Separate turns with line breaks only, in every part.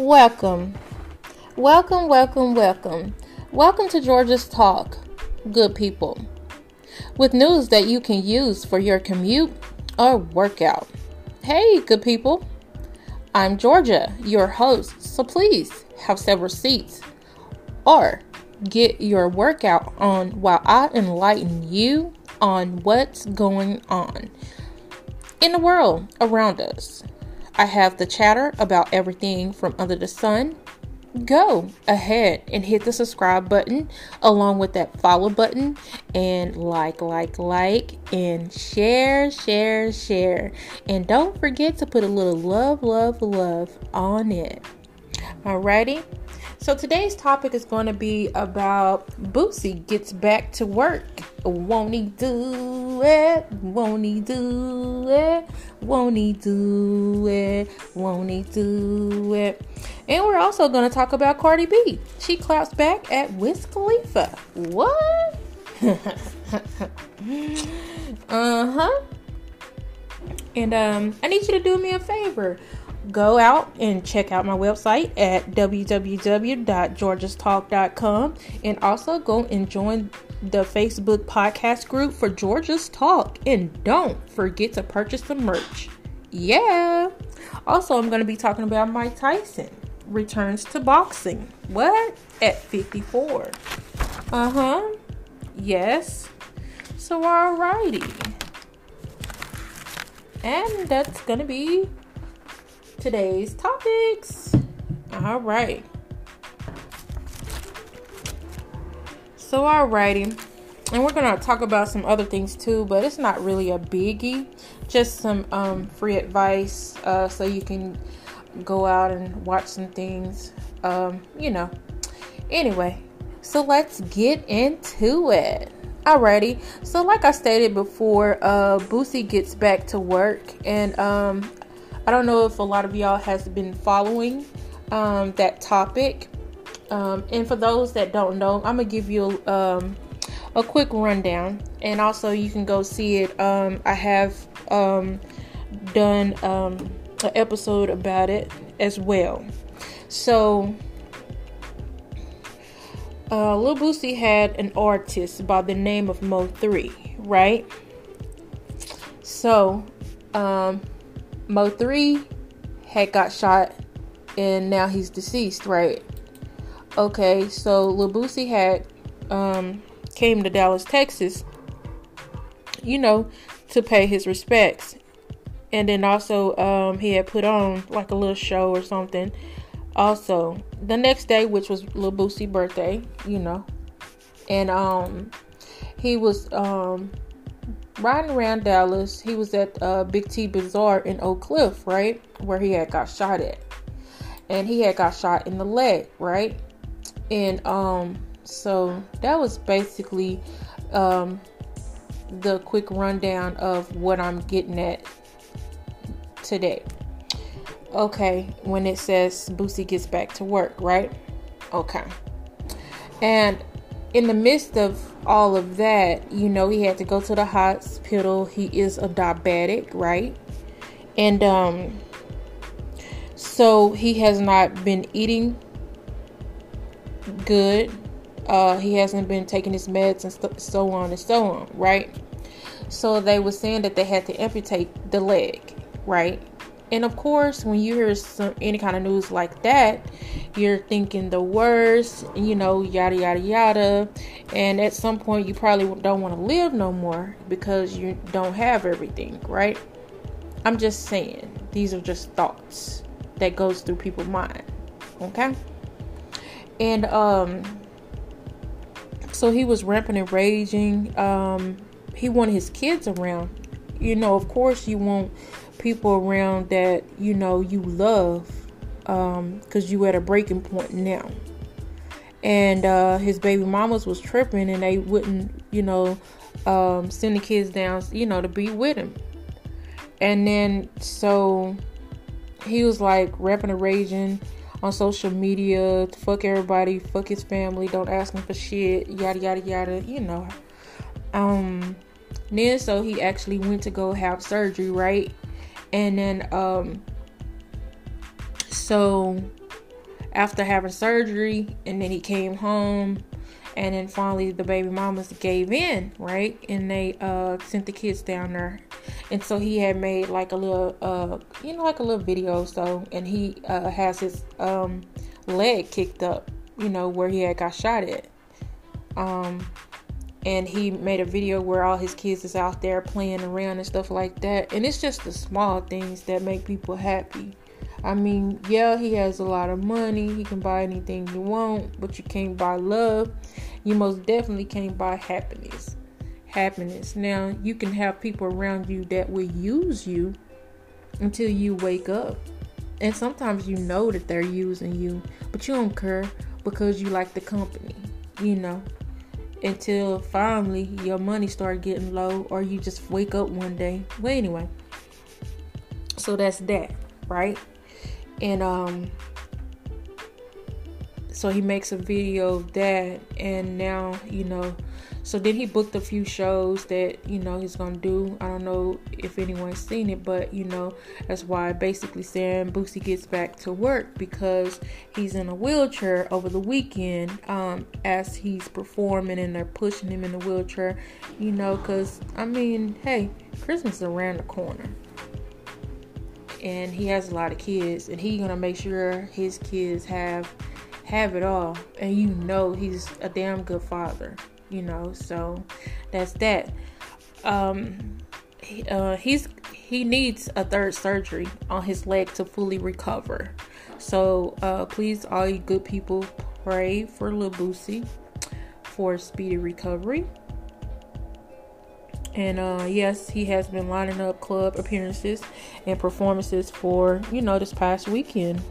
Welcome. Welcome, welcome, welcome. Welcome to Georgia's Talk, good people. With news that you can use for your commute or workout. Hey, good people. I'm Georgia, your host, so please have several seats or get your workout on while I enlighten you on what's going on in the world around us. I have the chatter about everything from under the sun. Go ahead and hit the subscribe button along with that follow button and like, like, like, and share, share, share. And don't forget to put a little love, love, love on it. Alrighty. So today's topic is going to be about Boosie gets back to work. Won't he do it? Won't he do it? Won't he do it? Won't he do it? And we're also going to talk about Cardi B. She claps back at Wiz Khalifa. What? uh huh. And um, I need you to do me a favor go out and check out my website at www.georgiastalk.com and also go and join the Facebook podcast group for Georgia's Talk. And don't forget to purchase some merch. Yeah. Also, I'm going to be talking about Mike Tyson returns to boxing. What? At 54. Uh huh. Yes. So, alrighty. And that's going to be today's topics. All right. So, alrighty. And we're going to talk about some other things too, but it's not really a biggie. Just some um, free advice uh, so you can go out and watch some things. Um, you know. Anyway, so let's get into it. Alrighty. So, like I stated before, uh, Boosie gets back to work, and um, I don't know if a lot of y'all has been following um, that topic. Um, and for those that don't know, I'm gonna give you um, a quick rundown, and also you can go see it. Um, I have um, done um, an episode about it as well. So, uh, Lil Boosie had an artist by the name of Mo3, right? So, Mo3 had got shot and now he's deceased, right? Okay, so Boosie had um, came to Dallas, Texas, you know, to pay his respects. And then also um, he had put on like a little show or something. Also, the next day, which was Lil Boosie's birthday, you know, and um, he was um, riding around Dallas, he was at uh, Big T Bazaar in Oak Cliff, right? Where he had got shot at. And he had got shot in the leg, right? And um so that was basically um the quick rundown of what I'm getting at today. Okay, when it says Boosie gets back to work, right? Okay. And in the midst of all of that, you know, he had to go to the hospital. He is a diabetic, right? And um so he has not been eating good. Uh he hasn't been taking his meds and st- so on and so on, right? So they were saying that they had to amputate the leg, right? And of course, when you hear some any kind of news like that, you're thinking the worst, you know, yada yada yada. And at some point, you probably don't want to live no more because you don't have everything, right? I'm just saying, these are just thoughts that goes through people's mind, okay? And um, so he was ramping and raging. Um, he wanted his kids around. You know, of course, you want people around that you know you love because um, you at a breaking point now. And uh, his baby mamas was tripping and they wouldn't you know um, send the kids down you know to be with him. And then so he was like rapping and raging on social media fuck everybody fuck his family don't ask him for shit yada yada yada you know. Um then so he actually went to go have surgery right? And then um so after having surgery, and then he came home, and then finally the baby mamas gave in, right? And they uh, sent the kids down there, and so he had made like a little, uh, you know, like a little video. So, and he uh, has his um, leg kicked up, you know, where he had got shot at. Um, and he made a video where all his kids is out there playing around and stuff like that. And it's just the small things that make people happy. I mean, yeah, he has a lot of money. He can buy anything you want, but you can't buy love. You most definitely can't buy happiness. Happiness. Now, you can have people around you that will use you until you wake up. And sometimes you know that they're using you, but you don't care because you like the company, you know until finally your money start getting low or you just wake up one day. Well anyway. So that's that, right? And um so he makes a video of that and now, you know, so then he booked a few shows that you know he's gonna do. I don't know if anyone's seen it, but you know that's why basically saying Boosie gets back to work because he's in a wheelchair over the weekend um, as he's performing and they're pushing him in the wheelchair. You know, because I mean, hey, Christmas is around the corner and he has a lot of kids and he's gonna make sure his kids have have it all. And you know he's a damn good father you know so that's that. Um he, uh, he's he needs a third surgery on his leg to fully recover. So uh please all you good people pray for Lil Boosie for speedy recovery and uh, yes, he has been lining up club appearances and performances for, you know, this past weekend.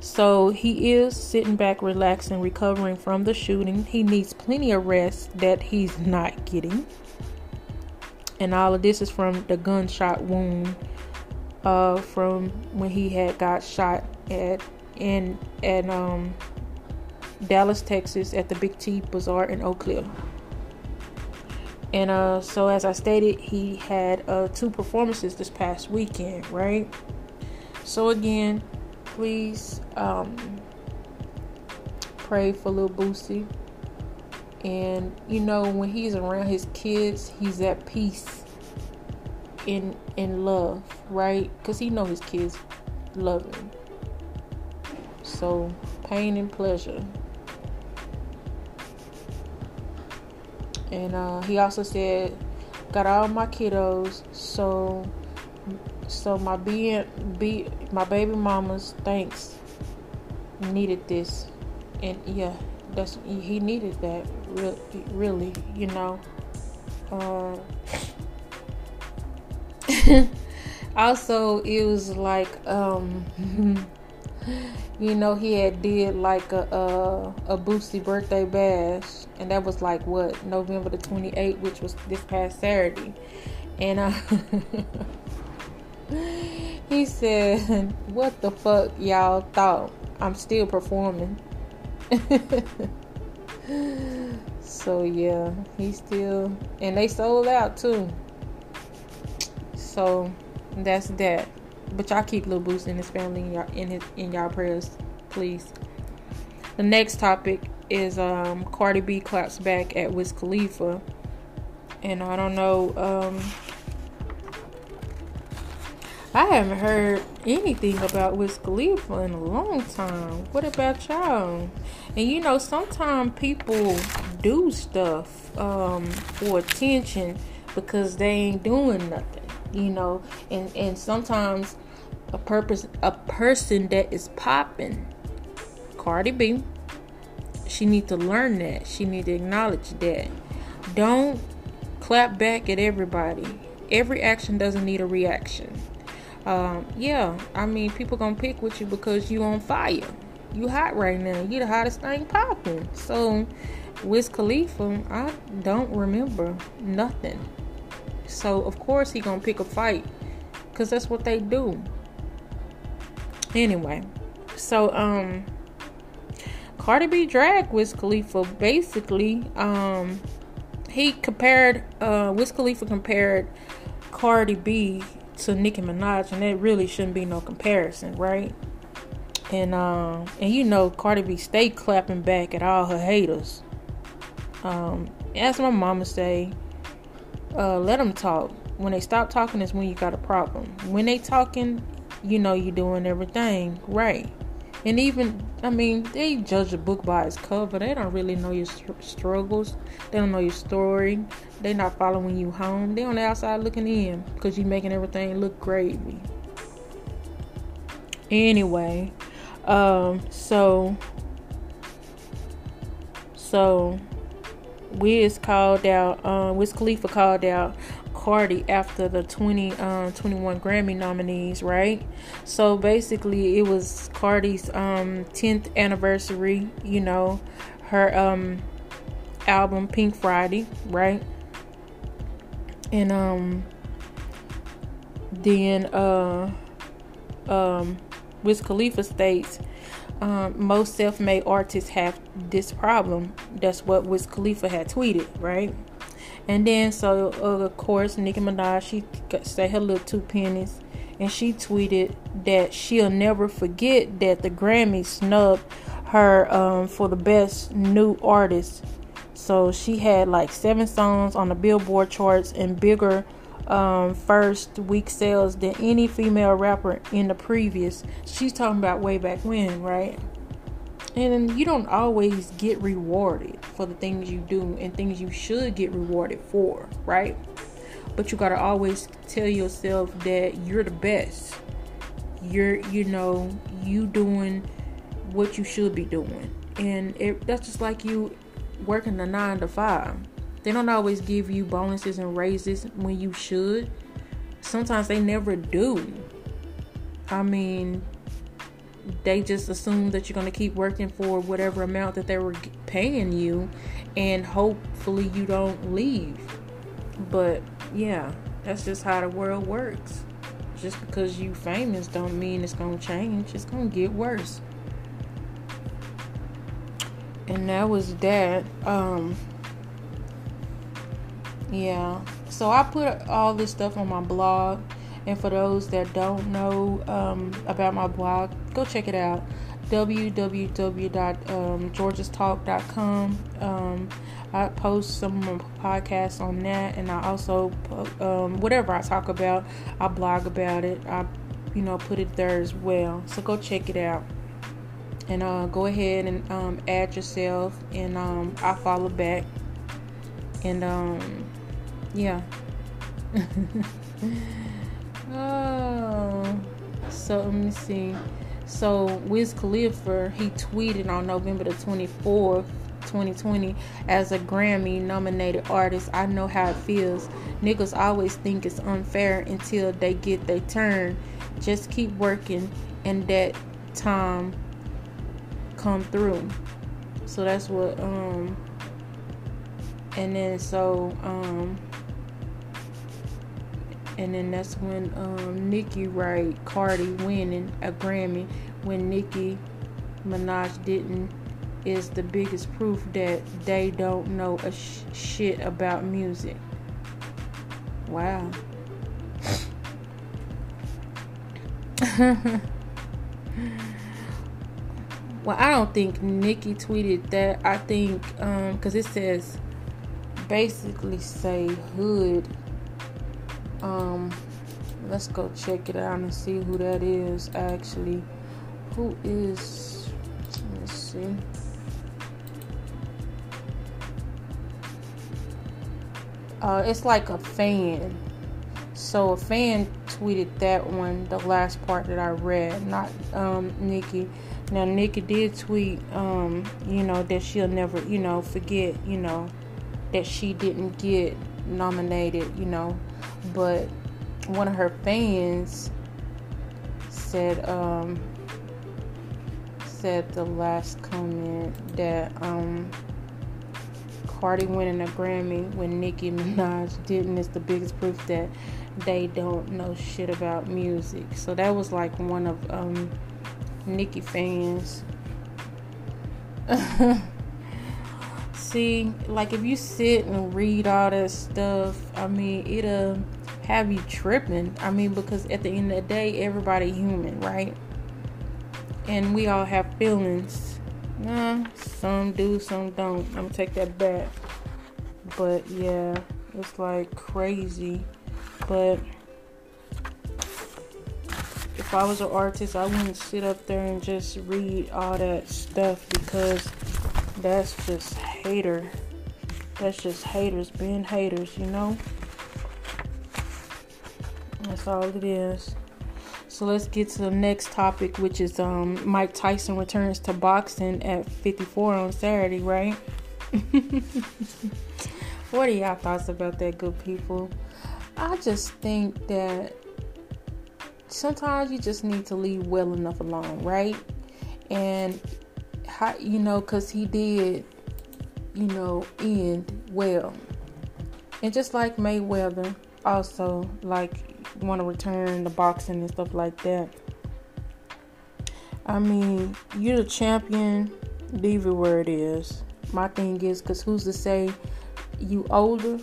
So he is sitting back, relaxing, recovering from the shooting. He needs plenty of rest that he's not getting. And all of this is from the gunshot wound uh, from when he had got shot at in at um, Dallas, Texas, at the Big T Bazaar in Oak Cliff. And uh, so, as I stated, he had uh, two performances this past weekend, right? So, again, please um, pray for little Boosie. And you know, when he's around his kids, he's at peace in in love, right? Because he know his kids love him. So, pain and pleasure. And uh, he also said, "Got all my kiddos, so so my being be my baby mamas thanks needed this, and yeah, that's he needed that really, you know." Uh, also, it was like um, you know, he had did like a a, a birthday bash, and that was like what November the 28th, which was this past Saturday, and uh, he said, "What the fuck y'all thought? I'm still performing." so yeah, he still, and they sold out too. So that's that. But y'all keep Lil Boosie and his family in y'all in his in y'all prayers, please. The next topic is um, Cardi B claps back at Wiz Khalifa, and I don't know. Um, I haven't heard anything about Wiz Khalifa in a long time. What about y'all? And you know, sometimes people do stuff um, for attention because they ain't doing nothing you know and and sometimes a purpose a person that is popping cardi b she need to learn that. She need to acknowledge that. Don't clap back at everybody. Every action doesn't need a reaction. Um, yeah i mean people gonna pick with you because you on fire. You hot right now. You the hottest thing popping. So Wiz Khalifa, I don't remember nothing. So of course he gonna pick a fight, cause that's what they do. Anyway, so um, Cardi B drag Wiz Khalifa basically um, he compared uh Wiz Khalifa compared Cardi B to Nicki Minaj, and that really shouldn't be no comparison, right? And um, and you know Cardi B stay clapping back at all her haters. Um, as my mama say, uh, let them talk. When they stop talking is when you got a problem. When they talking, you know you're doing everything right. And even, I mean, they judge a book by its cover. They don't really know your struggles. They don't know your story. They're not following you home. They on the outside looking in because you're making everything look gravy. Anyway, um, so, so Wiz called out, um, Wiz Khalifa called out Cardi after the 20, um, 21 Grammy nominees, right? So basically, it was Cardi's um, 10th anniversary, you know, her um, album Pink Friday, right? And um, then uh, um, Wiz Khalifa states um, most self-made artists have this problem. That's what Wiz Khalifa had tweeted, right? And then so uh, of course Nicki Minaj she said her little two pennies, and she tweeted that she'll never forget that the Grammy snubbed her um, for the best new artist. So she had like seven songs on the Billboard charts and bigger um, first week sales than any female rapper in the previous. She's talking about way back when, right? And you don't always get rewarded for the things you do and things you should get rewarded for, right? But you got to always tell yourself that you're the best. You're, you know, you doing what you should be doing. And it, that's just like you working a nine to five they don't always give you bonuses and raises when you should. Sometimes they never do. I mean, they just assume that you're going to keep working for whatever amount that they were paying you and hopefully you don't leave. But yeah, that's just how the world works. Just because you famous don't mean it's going to change. It's going to get worse. And that was that. Um yeah. So I put all this stuff on my blog. And for those that don't know um, about my blog, go check it out www.georgiastalk.com. Um, I post some of my podcasts on that, and I also um, whatever I talk about, I blog about it. I, you know, put it there as well. So go check it out, and uh, go ahead and um, add yourself, and um, I follow back, and um, yeah. oh, so let me see. So Wiz Khalifa he tweeted on November the 24th, 2020, as a Grammy nominated artist. I know how it feels. Niggas always think it's unfair until they get their turn. Just keep working, and that time come through. So that's what um. And then so um and then that's when um, Nicki Wright, Cardi winning a Grammy when Nicki Minaj didn't is the biggest proof that they don't know a sh- shit about music. Wow. well, I don't think Nicki tweeted that. I think because um, it says basically say hood um let's go check it out and see who that is actually. Who is let's see. Uh it's like a fan. So a fan tweeted that one the last part that i read not um Nicki. now Nicki did tweet um you know that she'll never you know forget you know that she didn't get nominated you know but one of her fans said um said the last comment that um Cardi winning a Grammy when Nicki Minaj didn't is the biggest proof that they don't know shit about music. So that was like one of um Nicki fans. See, like if you sit and read all that stuff, I mean it'll have you tripping. I mean, because at the end of the day, everybody human, right? and we all have feelings. Nah, some do, some don't. I'm gonna take that back. But yeah, it's like crazy. But if I was an artist, I wouldn't sit up there and just read all that stuff because that's just hater. That's just haters being haters, you know? That's all it is. So let's get to the next topic, which is um, Mike Tyson returns to boxing at 54 on Saturday, right? what are y'all thoughts about that, good people? I just think that sometimes you just need to leave well enough alone, right? And how you know, cause he did, you know, end well. And just like Mayweather, also like want to return the boxing and stuff like that. I mean, you're the champion, leave it where it is. My thing is, cause who's to say you older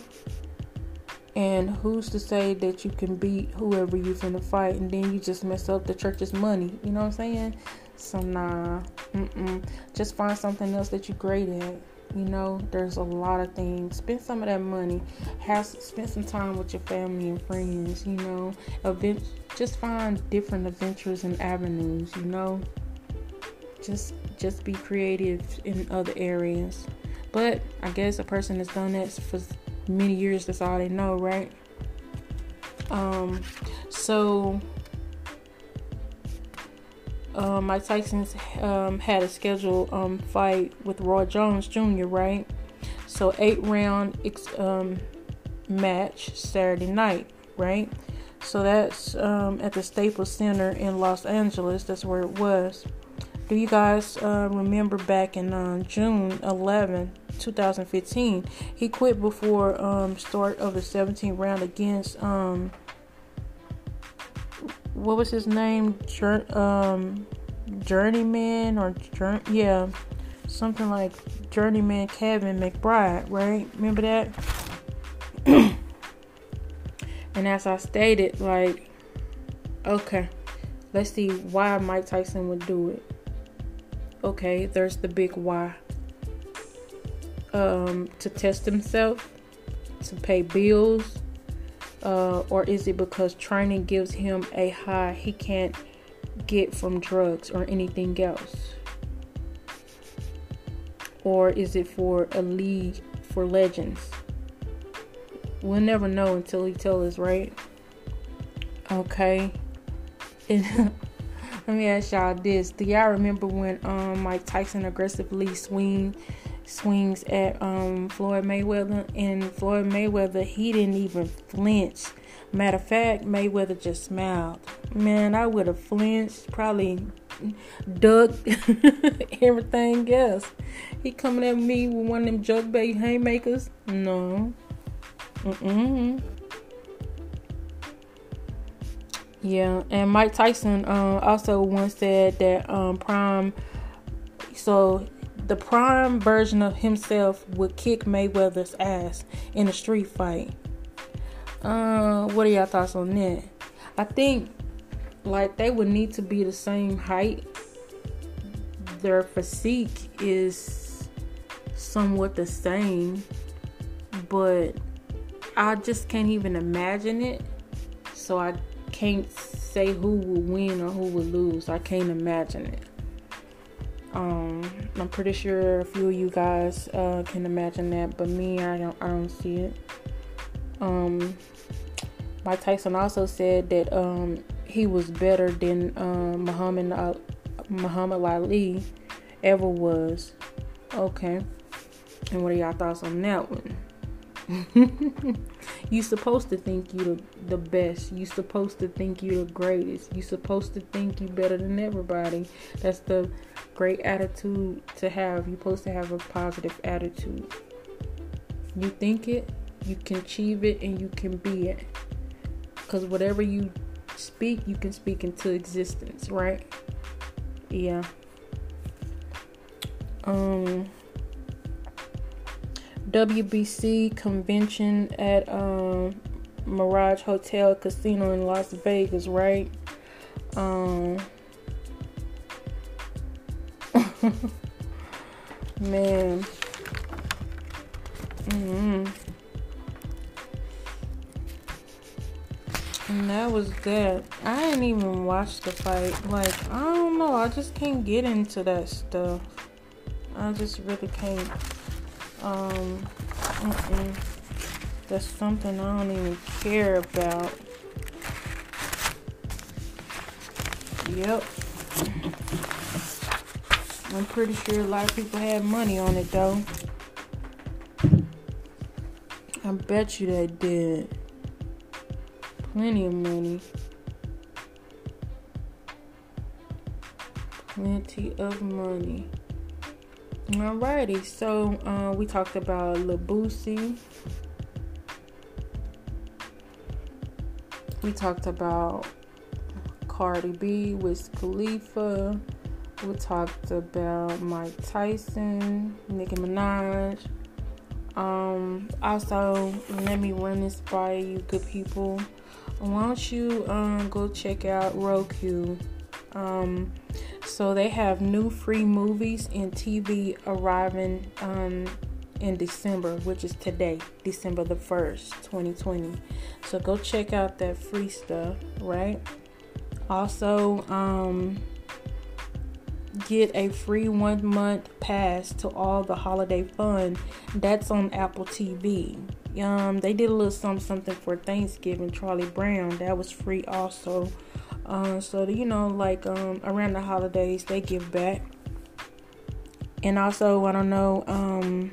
and who's to say that you can beat whoever you're finna fight and then you just mess up the church's money? You know what I'm saying? So, nah. Mm-mm. Just find something else that you're great at. You know, there's a lot of things. Spend some of that money. Have spend some time with your family and friends. You know, event. Just find different adventures and avenues. You know, just just be creative in other areas. But I guess a person has done that for many years, that's all they know, right? Um, so uh, Mike Tyson um, had a scheduled um, fight with Roy Jones Jr., right? So eight round um, match Saturday night, right? So that's um, at the Staples Center in Los Angeles. That's where it was. Do you guys uh, remember back in uh, June 11, 2015? He quit before um, start of the 17th round against um, what was his name? um, Journeyman or yeah, something like Journeyman Kevin McBride, right? Remember that? and as I stated, like, okay, let's see why Mike Tyson would do it okay, there's the big why. Um, to test himself, to pay bills, uh, or is it because training gives him a high he can't get from drugs or anything else? Or is it for a league for legends? We'll never know until he tells us, right? Okay. Let me ask y'all this: Do y'all remember when um, Mike Tyson aggressively swing swings at um, Floyd Mayweather, and Floyd Mayweather he didn't even flinch. Matter of fact, Mayweather just smiled. Man, I would have flinched, probably ducked everything else. He coming at me with one of them jug bait haymakers? No. Mm-mm. Yeah, and Mike Tyson uh, also once said that um, Prime, so the Prime version of himself would kick Mayweather's ass in a street fight. Uh, what are y'all thoughts on that? I think like they would need to be the same height. Their physique is somewhat the same, but I just can't even imagine it. So I can't say who will win or who will lose. I can't imagine it. Um, I'm pretty sure a few of you guys uh, can imagine that, but me, I don't. I don't see it. Um, Mike Tyson also said that um, he was better than uh, Muhammad uh, Muhammad Ali ever was. Okay, and what are y'all thoughts on that one? you supposed to think you the, the best. You supposed to think you the greatest. You supposed to think you better than everybody. That's the great attitude to have. You're supposed to have a positive attitude. You think it, you can achieve it, and you can be it. Cause whatever you speak, you can speak into existence, right? Yeah. Um WBC convention at um, Mirage Hotel Casino in Las Vegas, right? Um, Man. Mm-hmm. And that was that. I didn't even watch the fight. Like, I don't know. I just can't get into that stuff. I just really can't. Um, mm-mm. that's something I don't even care about. Yep. I'm pretty sure a lot of people had money on it though. I bet you they did. Plenty of money. Plenty of money. Alrighty, so uh, we talked about Lil Boosie. We talked about Cardi B Wiz Khalifa. We talked about Mike Tyson, Nicki Minaj. Um, also, let me run this by you, good people. Why don't you um, go check out Roku? Um, so they have new free movies and TV arriving um, in December, which is today, December the 1st, 2020. So go check out that free stuff, right? Also, um, get a free one month pass to all the holiday fun. That's on Apple TV. Um, they did a little something something for Thanksgiving. Charlie Brown that was free also. Uh, so you know, like um, around the holidays, they give back. And also, I don't know um,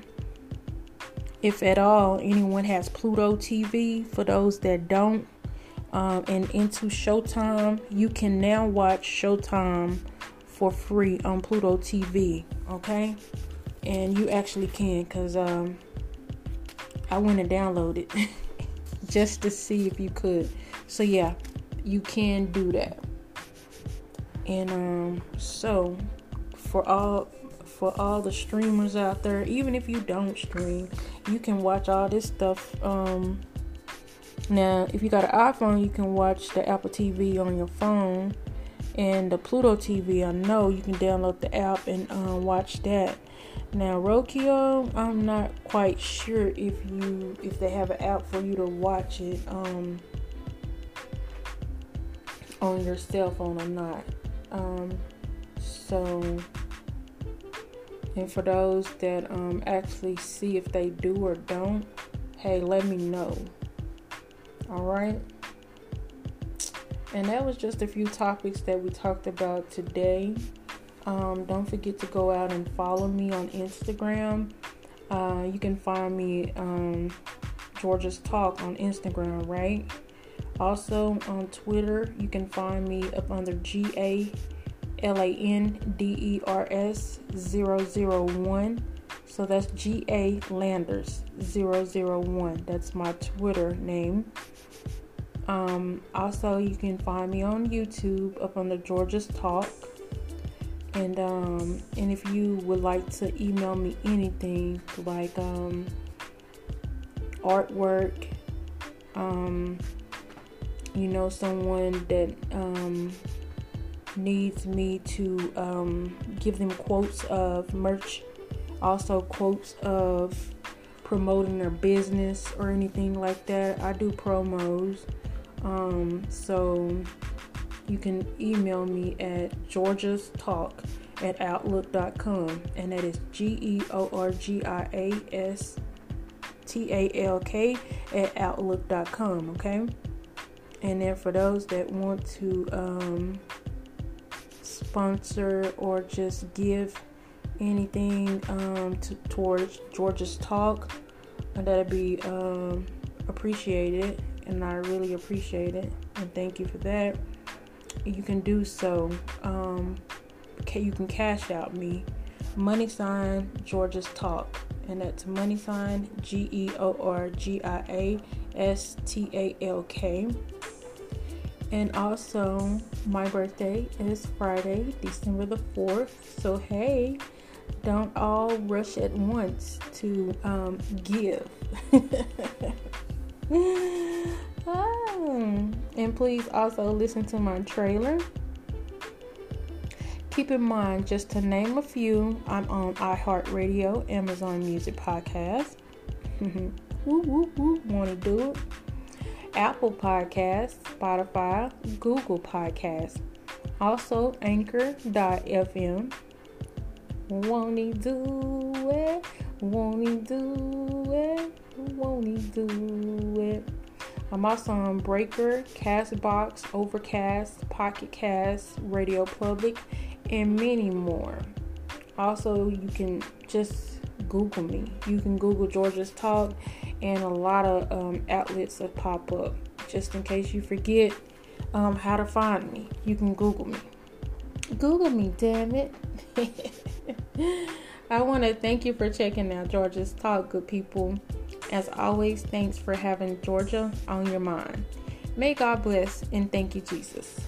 if at all anyone has Pluto TV. For those that don't, um, and into Showtime, you can now watch Showtime for free on Pluto TV. Okay, and you actually can, cause um, I went and downloaded just to see if you could. So yeah, you can do that. And um so for all for all the streamers out there, even if you don't stream, you can watch all this stuff um now if you got an iPhone you can watch the Apple TV on your phone and the Pluto TV I know you can download the app and um, watch that. Now Roku, I'm not quite sure if you if they have an app for you to watch it. Um, on your cell phone or not. Um, so, and for those that um, actually see if they do or don't, hey, let me know. All right. And that was just a few topics that we talked about today. Um, don't forget to go out and follow me on Instagram. Uh, you can find me um, Georgia's Talk on Instagram, right? Also on Twitter, you can find me up under G A L A N D E R S 001. So that's G A Landers 001. That's my Twitter name. Um, also, you can find me on YouTube up under Georgia's Talk. And um, and if you would like to email me anything like um, artwork, um, you know someone that um, needs me to um, give them quotes of merch also quotes of promoting their business or anything like that i do promos. Um, so you can email me at georgia's talk at outlook.com and that is g-e-o-r-g-i-a-s t-a-l-k at outlook.com okay and then for those that want to um, sponsor or just give anything um, to, towards Georgia's talk, that'd be um, appreciated. And I really appreciate it. And thank you for that. You can do so. Um, you can Cash App me. Money sign Georgia's talk. And that's money sign G E O R G I A S T A L K. And also, my birthday is Friday, December the 4th. So, hey, don't all rush at once to um, give. oh. And please also listen to my trailer. Keep in mind, just to name a few, I'm on iHeartRadio, Amazon Music Podcast. woo woo woo, want to do it? Apple Podcasts, Spotify, Google Podcasts, also Anchor.fm. Won't he do it? Won't he do it? Won't he do it? I'm also on Breaker, Castbox, Overcast, Pocket Cast, Radio Public, and many more. Also, you can just Google me. You can Google Georgia's Talk, and a lot of um, outlets will pop up. Just in case you forget um, how to find me, you can Google me. Google me, damn it. I want to thank you for checking out Georgia's Talk, good people. As always, thanks for having Georgia on your mind. May God bless and thank you, Jesus.